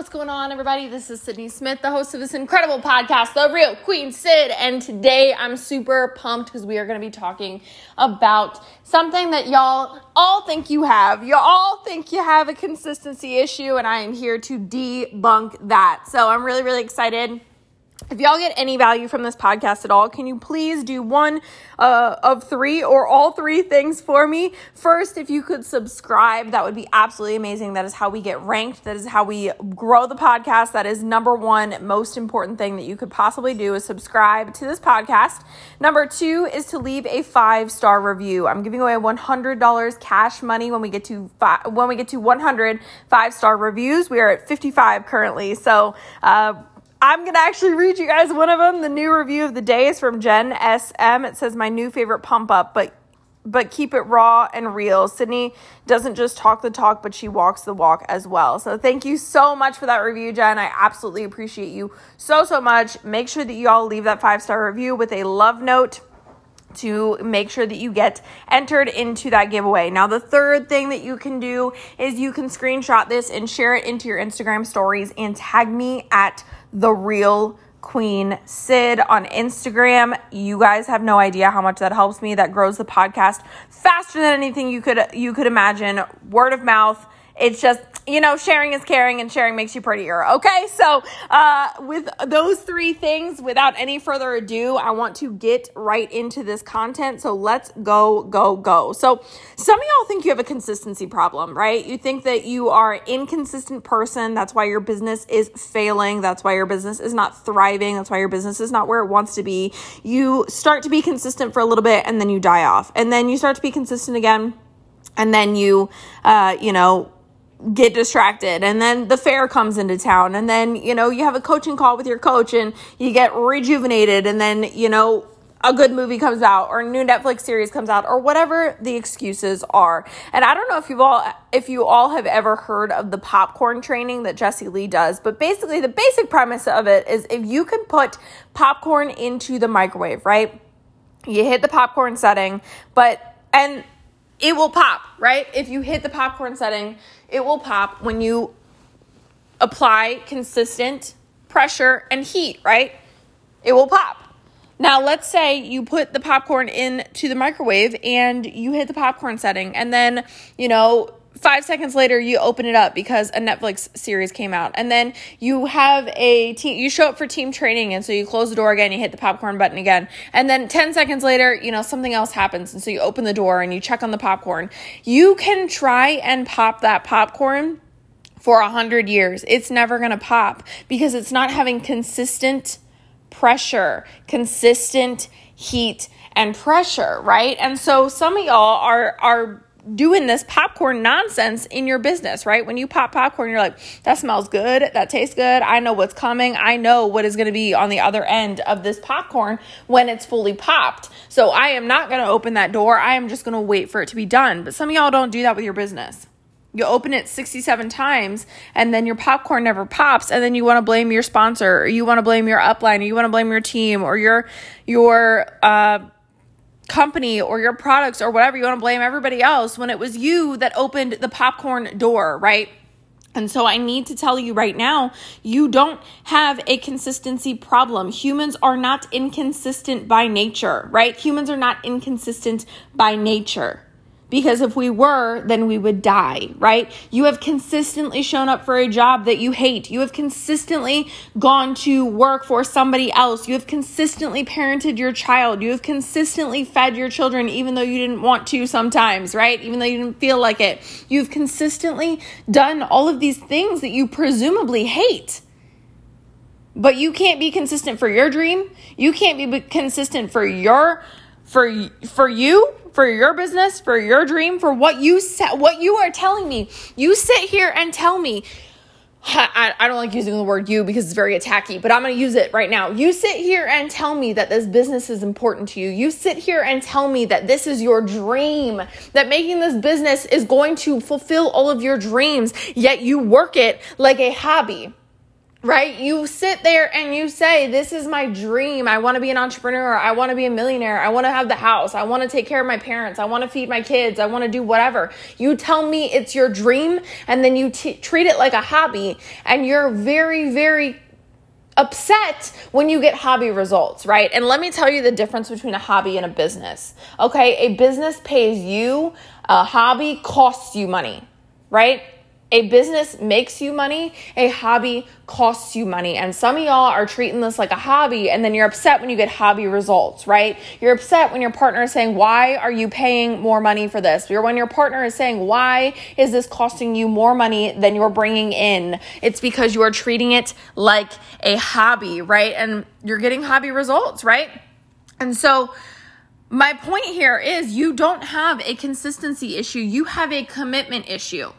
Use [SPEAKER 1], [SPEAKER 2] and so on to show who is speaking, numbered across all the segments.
[SPEAKER 1] what's going on, everybody? This is Sydney Smith, the host of this incredible podcast, The Real Queen Syd. And today I'm super pumped because we are going to be talking about something that y'all all think you have. You all think you have a consistency issue, and I am here to debunk that. So I'm really, really excited if y'all get any value from this podcast at all, can you please do one uh, of three or all three things for me? First, if you could subscribe, that would be absolutely amazing. That is how we get ranked. That is how we grow the podcast. That is number one most important thing that you could possibly do is subscribe to this podcast. Number two is to leave a five star review. I'm giving away $100 cash money when we get to five, when we get to 100 five star reviews. We are at 55 currently, so. Uh, I'm going to actually read you guys one of them. The new review of the day is from Jen SM. It says, My new favorite pump up, but but keep it raw and real. Sydney doesn't just talk the talk, but she walks the walk as well. So thank you so much for that review, Jen. I absolutely appreciate you so, so much. Make sure that you all leave that five star review with a love note to make sure that you get entered into that giveaway. Now, the third thing that you can do is you can screenshot this and share it into your Instagram stories and tag me at the real Queen Syd on Instagram. You guys have no idea how much that helps me. That grows the podcast faster than anything you could you could imagine. Word of mouth it's just you know sharing is caring and sharing makes you prettier okay? So uh, with those three things without any further ado i want to get right into this content. So let's go go go. So some of y'all think you have a consistency problem right? You think that you are an inconsistent person. That's why your business is failing. That's why your business is not thriving. That's why your business is not where it wants to be. You start to be consistent for a little bit and then you die off. And then you start to be consistent again and then you uh, you know get distracted and then the fair comes into town and then you know you have a coaching call with your coach and you get rejuvenated and then you know a good movie comes out or a new Netflix series comes out or whatever the excuses are. And I don't know if you've all if you all have ever heard of the popcorn training that Jessie Lee does, but basically the basic premise of it is if you can put popcorn into the microwave, right? You hit the popcorn setting, but and it will pop, right? If you hit the popcorn setting, it will pop when you apply consistent pressure and heat, right? It will pop. Now, let's say you put the popcorn into the microwave and you hit the popcorn setting, and then, you know, five seconds later you open it up because a netflix series came out. And then you have a team you show up for team training and so you close the door again you hit the popcorn button again. And then 10 seconds later you know something else happens and so you open the door and you check on the popcorn. You can try and pop that popcorn for a hundred years. It's never going to pop because it's not having consistent pressure consistent heat and pressure right? And so some of y'all are are doing this popcorn nonsense in your business, right? When you pop popcorn, you're like, that smells good, that tastes good, I know what's coming, I know what is going to be on the other end of this popcorn when it's fully popped. So I am not going to open that door. I am just going to wait for it to be done. But some of y'all don't do that with your business. You open it 67 times and then your popcorn never pops and then you want to blame your sponsor or you want to blame your upline or you want to blame your team or your your uh company or your products or whatever you want to blame everybody else when it was you that opened the popcorn door, right? And so I need to tell you right now, you don't have a consistency problem. Humans are not inconsistent by nature, right? Humans are not inconsistent by nature. Because if we were, then we would die, right? You have consistently shown up for a job that you hate. You have consistently gone to work for somebody else. You have consistently parented your child. You have consistently fed your children, even though you didn't want to sometimes, right? Even though you didn't feel like it. You've consistently done all of these things that you presumably hate. But you can't be consistent for your dream. You can't be consistent for your for for you for your business, for your dream, for what you said, what you are telling me. You sit here and tell me. I, I don't like using the word you because it's very attacky, but I'm going to use it right now. You sit here and tell me that this business is important to you. You sit here and tell me that this is your dream, that making this business is going to fulfill all of your dreams, yet you work it like a hobby. Right? You sit there and you say, This is my dream. I want to be an entrepreneur. I want to be a millionaire. I want to have the house. I want to take care of my parents. I want to feed my kids. I want to do whatever. You tell me it's your dream, and then you t- treat it like a hobby, and you're very, very upset when you get hobby results, right? And let me tell you the difference between a hobby and a business. Okay, a business pays you, a hobby costs you money, right? A business makes you money, a hobby costs you money. And some of y'all are treating this like a hobby, and then you're upset when you get hobby results, right? You're upset when your partner is saying, Why are you paying more money for this? Or when your partner is saying, Why is this costing you more money than you're bringing in? It's because you are treating it like a hobby, right? And you're getting hobby results, right? And so, my point here is you don't have a consistency issue, you have a commitment issue.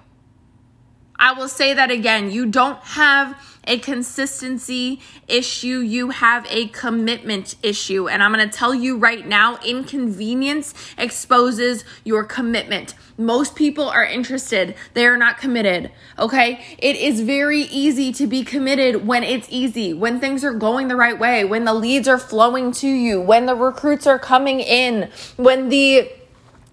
[SPEAKER 1] I will say that again. You don't have a consistency issue, you have a commitment issue. And I'm going to tell you right now inconvenience exposes your commitment. Most people are interested, they are not committed. Okay? It is very easy to be committed when it's easy, when things are going the right way, when the leads are flowing to you, when the recruits are coming in, when the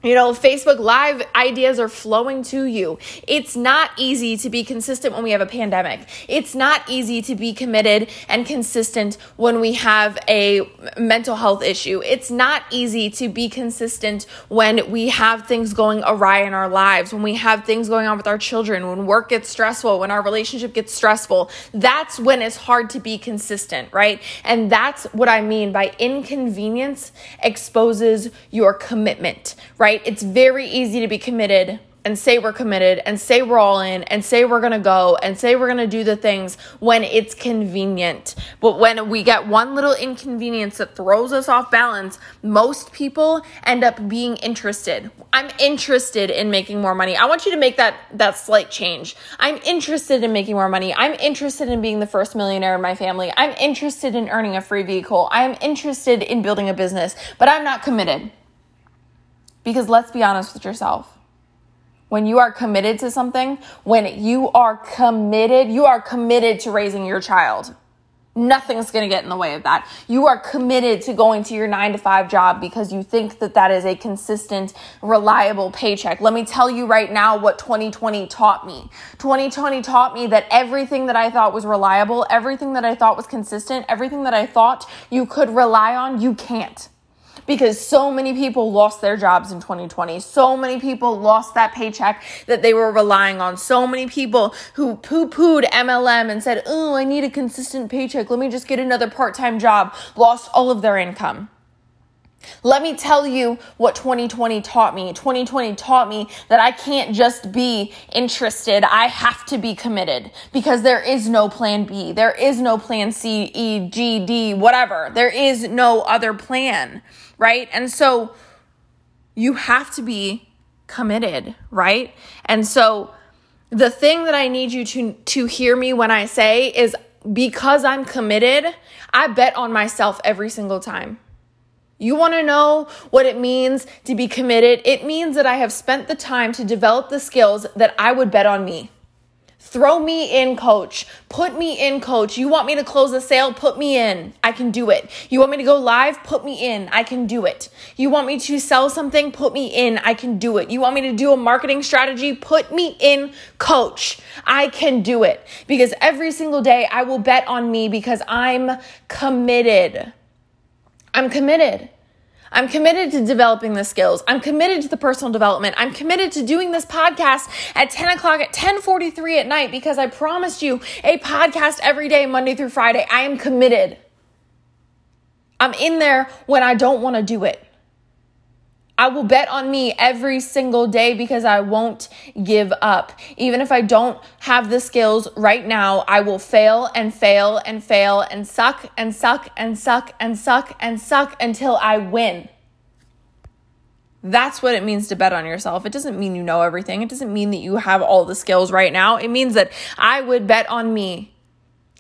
[SPEAKER 1] you know, Facebook Live ideas are flowing to you. It's not easy to be consistent when we have a pandemic. It's not easy to be committed and consistent when we have a mental health issue. It's not easy to be consistent when we have things going awry in our lives, when we have things going on with our children, when work gets stressful, when our relationship gets stressful. That's when it's hard to be consistent, right? And that's what I mean by inconvenience exposes your commitment, right? Right? It's very easy to be committed and say we're committed and say we're all in and say we're to go and say we're to do the things when it's convenient. But when we get one little inconvenience that throws us off balance, most people end up being interested. I'm interested in making more money. I want you to make that that slight change. I'm interested in making more money. I'm interested in being the first millionaire in my family. I'm interested in earning a free vehicle. I am interested in building a business, but I'm not committed. Because let's be honest with yourself. When you are committed to something, when you are committed, you are committed to raising your child. Nothing's going to get in the way of that. You are committed to going to your nine to five job because you think that that is a consistent, reliable paycheck. Let me tell you right now what 2020 taught me. 2020 taught me that everything that I thought was reliable, everything that I thought was consistent, everything that I thought you could rely on, you can't because so many people lost their jobs in 2020. So many people lost that paycheck that they were relying on. So many people who poo pooed MLM and said, Oh, I need a consistent paycheck. Let me just get another part time job, lost all of their income. Let me tell you what 2020 taught me. 2020 taught me that I can't just be interested. I have to be committed because there is no plan B. There is no plan C, E, G, D, whatever. There is no other plan right? And so you have to be committed, right? And so the thing that I need you to to hear me when I say is because I'm committed, I bet on myself every single time. You want to know what it means to be committed? It means that I have spent the time to develop the skills that I would bet on me. Throw me in, coach. Put me in, coach. You want me to close a sale? Put me in. I can do it. You want me to go live? Put me in. I can do it. You want me to sell something? Put me in. I can do it. You want me to do a marketing strategy? Put me in, coach. I can do it. Because every single day I will bet on me because I'm committed. I'm committed. I'm committed to developing the skills. I'm committed to the personal development. I'm committed to doing this podcast at 10 o'clock at 1043 at night because I promised you a podcast every day, Monday through Friday. I am committed. I'm in there when I don't want to do it. I will bet on me every single day because I won't give up. Even if I don't have the skills right now, I will fail and fail and fail and suck and suck and suck and suck and suck until I win. That's what it means to bet on yourself. It doesn't mean you know everything. It doesn't mean that you have all the skills right now. It means that I would bet on me.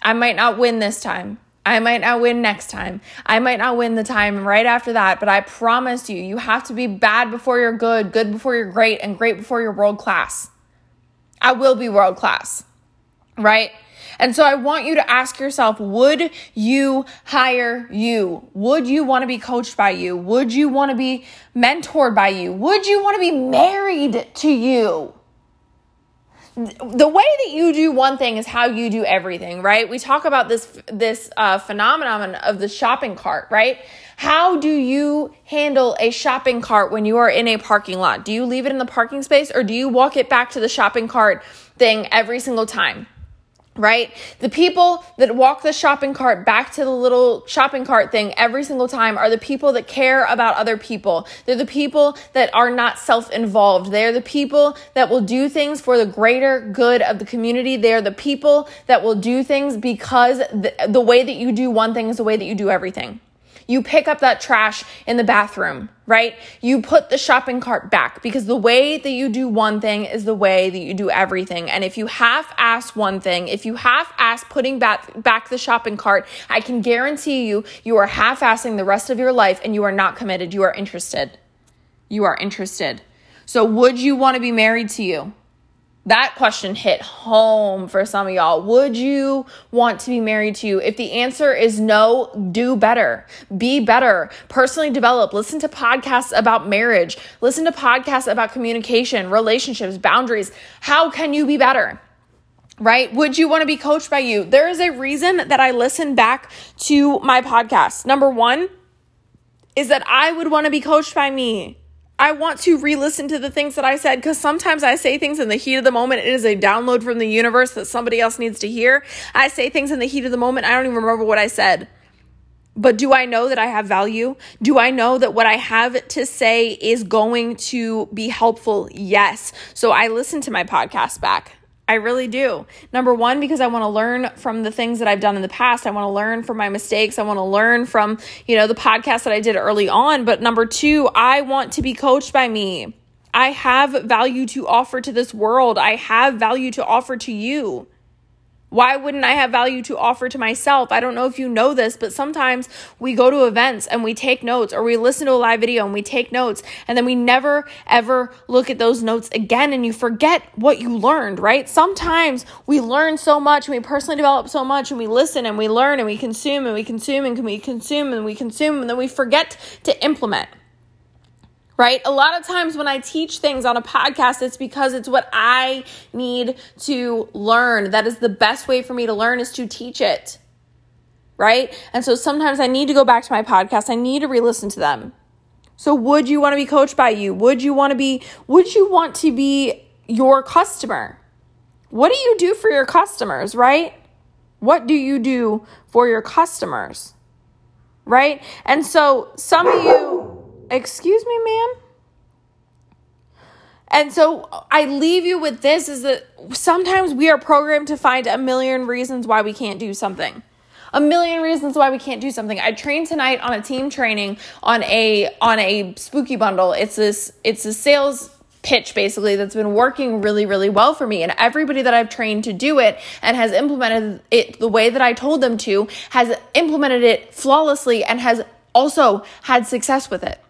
[SPEAKER 1] I might not win this time. I might not win next time. I might not win the time right after that, but I promise you, you have to be bad before you're good, good before you're great, and great before you're world class. I will be world class, right? And so I want you to ask yourself would you hire you? Would you want to be coached by you? Would you want to be mentored by you? Would you want to be married to you? The way that you do one thing is how you do everything, right? We talk about this this uh, phenomenon of the shopping cart, right? How do you handle a shopping cart when you are in a parking lot? Do you leave it in the parking space or do you walk it back to the shopping cart thing every single time? Right? The people that walk the shopping cart back to the little shopping cart thing every single time are the people that care about other people. They're the people that are not self involved. They're the people that will do things for the greater good of the community. They're the people that will do things because the, the way that you do one thing is the way that you do everything. You pick up that trash in the bathroom, right? You put the shopping cart back because the way that you do one thing is the way that you do everything. And if you half ass one thing, if you half ass putting back, back the shopping cart, I can guarantee you, you are half assing the rest of your life and you are not committed. You are interested. You are interested. So, would you want to be married to you? That question hit home for some of y'all. Would you want to be married to you? If the answer is no, do better. Be better. Personally develop. Listen to podcasts about marriage. Listen to podcasts about communication, relationships, boundaries. How can you be better? Right? Would you want to be coached by you? There is a reason that I listen back to my podcast. Number one is that I would want to be coached by me. I want to re listen to the things that I said because sometimes I say things in the heat of the moment. It is a download from the universe that somebody else needs to hear. I say things in the heat of the moment. I don't even remember what I said. But do I know that I have value? Do I know that what I have to say is going to be helpful? Yes. So I listen to my podcast back. I really do. Number one, because I want to learn from the things that I've done in the past. I want to learn from my mistakes. I want to learn from, you know, the podcast that I did early on. But number two, I want to be coached by me. I have value to offer to this world. I have value to offer to you. Why wouldn't I have value to offer to myself? I don't know if you know this, but sometimes we go to events and we take notes or we listen to a live video and we take notes and then we never ever look at those notes again and you forget what you learned, right? Sometimes we learn so much and we personally develop so much and we listen and we learn and we consume and we consume and we consume and we consume and then we forget to implement right? A lot of times when I teach things on a podcast, it's because it's what I need to learn. That is the best way for me to learn is to teach it, right? And so sometimes I need to go back to my podcast, I need to re listen to them. So, would you want to be coached by you? Would you want to be, would you want to be your customer? What do you do for your customers, right? What do you do for your customers? Right? And so some of you Excuse me, ma'am? And so I leave you with this is that sometimes we are programmed to find a million reasons why we can't do something. A million reasons why we can't do something. I trained tonight on a team training on a on a spooky bundle. It's this it's a sales pitch basically that's been working really really well for me and everybody that I've trained to do it and has implemented it the way that I told them to has implemented it flawlessly and has also had success with it.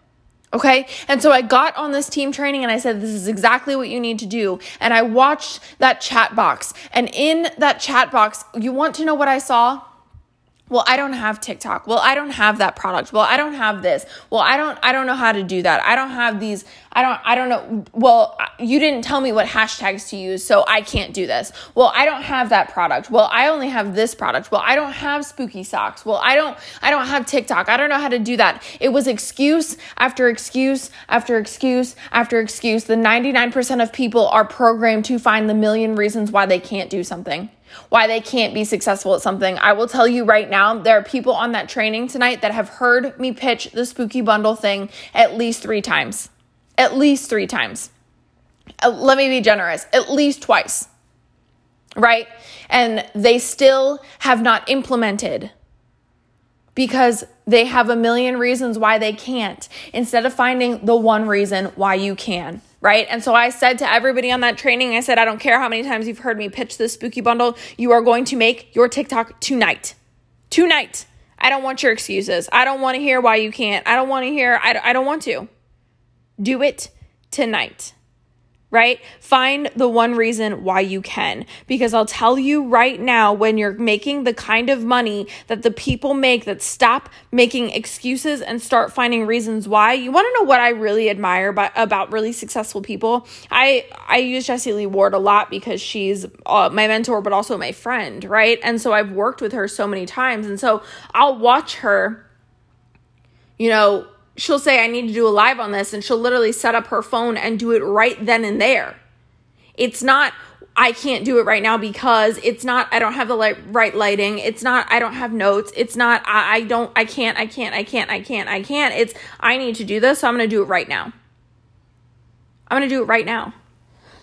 [SPEAKER 1] Okay. And so I got on this team training and I said, this is exactly what you need to do. And I watched that chat box. And in that chat box, you want to know what I saw? Well i don't have tiktok well i don't have that product well i don't have this well i don't i don't know how to do that i don't have these i don't i don't know well you didn't tell me what hashtags to use so i can't do this well i don't have that product well i only have this product well i don't have spooky socks well i don't i don't have tiktok i don't know how to do that it was excuse after excuse after excuse after excuse the 99% of people are programmed to find the million reasons why they can't do something why they can't be successful at something. I will tell you right now, there are people on that training tonight that have heard me pitch the spooky bundle thing at least three times. At least three times. Uh, let me be generous, at least twice. Right? And they still have not implemented because they have a million reasons why they can't instead of finding the one reason why you can right? And so I said to everybody on that training, I said, I don't care how many times you've heard me pitch this spooky bundle, you are going to make your TikTok tonight. Tonight. I don't want your excuses. I don't want to hear why you can't. I don't want to hear, I, I don't want to. Do it tonight. Right? Find the one reason why you can. Because I'll tell you right now, when you're making the kind of money that the people make that stop making excuses and start finding reasons why, you want to know what I really admire about really successful people? I, I use Jessie Lee Ward a lot because she's uh, my mentor, but also my friend, right? And so I've worked with her so many times. And so I'll watch her, you know, she'll say, I need to do a live on this, and she'll literally set up her phone and do it right then and there. It's not, I can't do it right now because it's not, I don't have the light, right lighting. It's not, I don't have notes. It's not, I, I don't, I can't, I can't, I can't, I can't, I can't. It's, I need to do this, so I'm going to do it right now. I'm going to do it right now.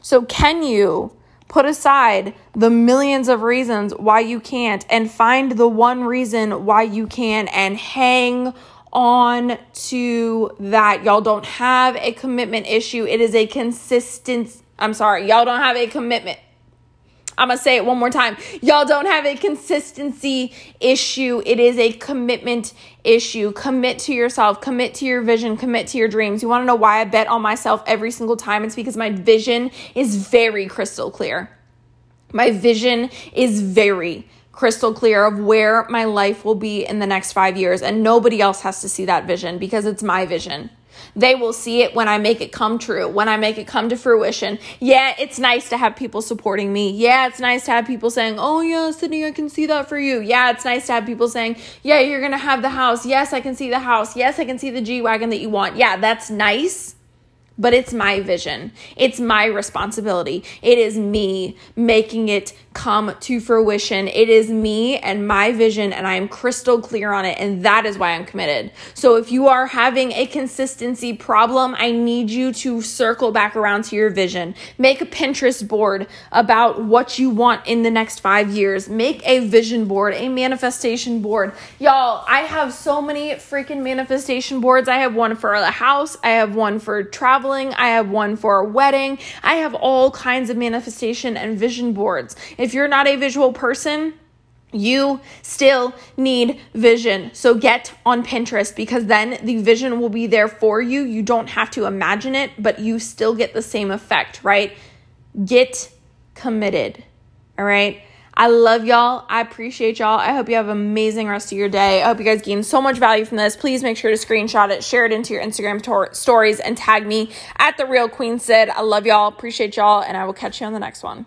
[SPEAKER 1] So, can you put aside the millions of reasons why you can't and find the one reason why you can and hang on to that. Y'all don't have a commitment issue. It is a consistent, I'm sorry, y'all don't have a commitment. I'm to say it one more time. Y'all don't have a consistency issue. It is a commitment issue. Commit to yourself, commit to your vision, commit to your dreams. You want to know why I bet on myself every single time? It's because my vision is very crystal clear. My vision is very crystal clear of where my life will be in the next five years. And nobody else has to see that vision because it's my vision. They will see it when I make it come true, when I make it come to fruition. Yeah, it's nice to have people supporting me. Yeah, it's nice to have people saying, Oh, yeah, Sydney, I can see that for you. Yeah, it's nice to have people saying, Yeah, you're going to have the house. Yes, I can see the house. Yes, I can see the G Wagon that you want. Yeah, that's nice but it's my vision. It's my responsibility. It is me making it come to fruition. It is me and my vision, and I am crystal clear on it. And that is why I'm committed. So if you are having a consistency problem, I need you to circle back around to your vision. Make a Pinterest board about what you want in the next five years. Make a vision board, a manifestation board. Y'all, I have so many freaking manifestation boards. I have one for the house, I have one for traveling, I have one for a wedding. I have all kinds of manifestation and vision boards. If you're not a visual person, you still need vision. So get on Pinterest because then the vision will be there for you. You don't have to imagine it, but you still get the same effect, right? Get committed. All right. I love y'all. I appreciate y'all. I hope you have an amazing rest of your day. I hope you guys gain so much value from this. Please make sure to screenshot it, share it into your Instagram tor- stories, and tag me at the real Queen Syd. I love y'all. Appreciate y'all, and I will catch you on the next one.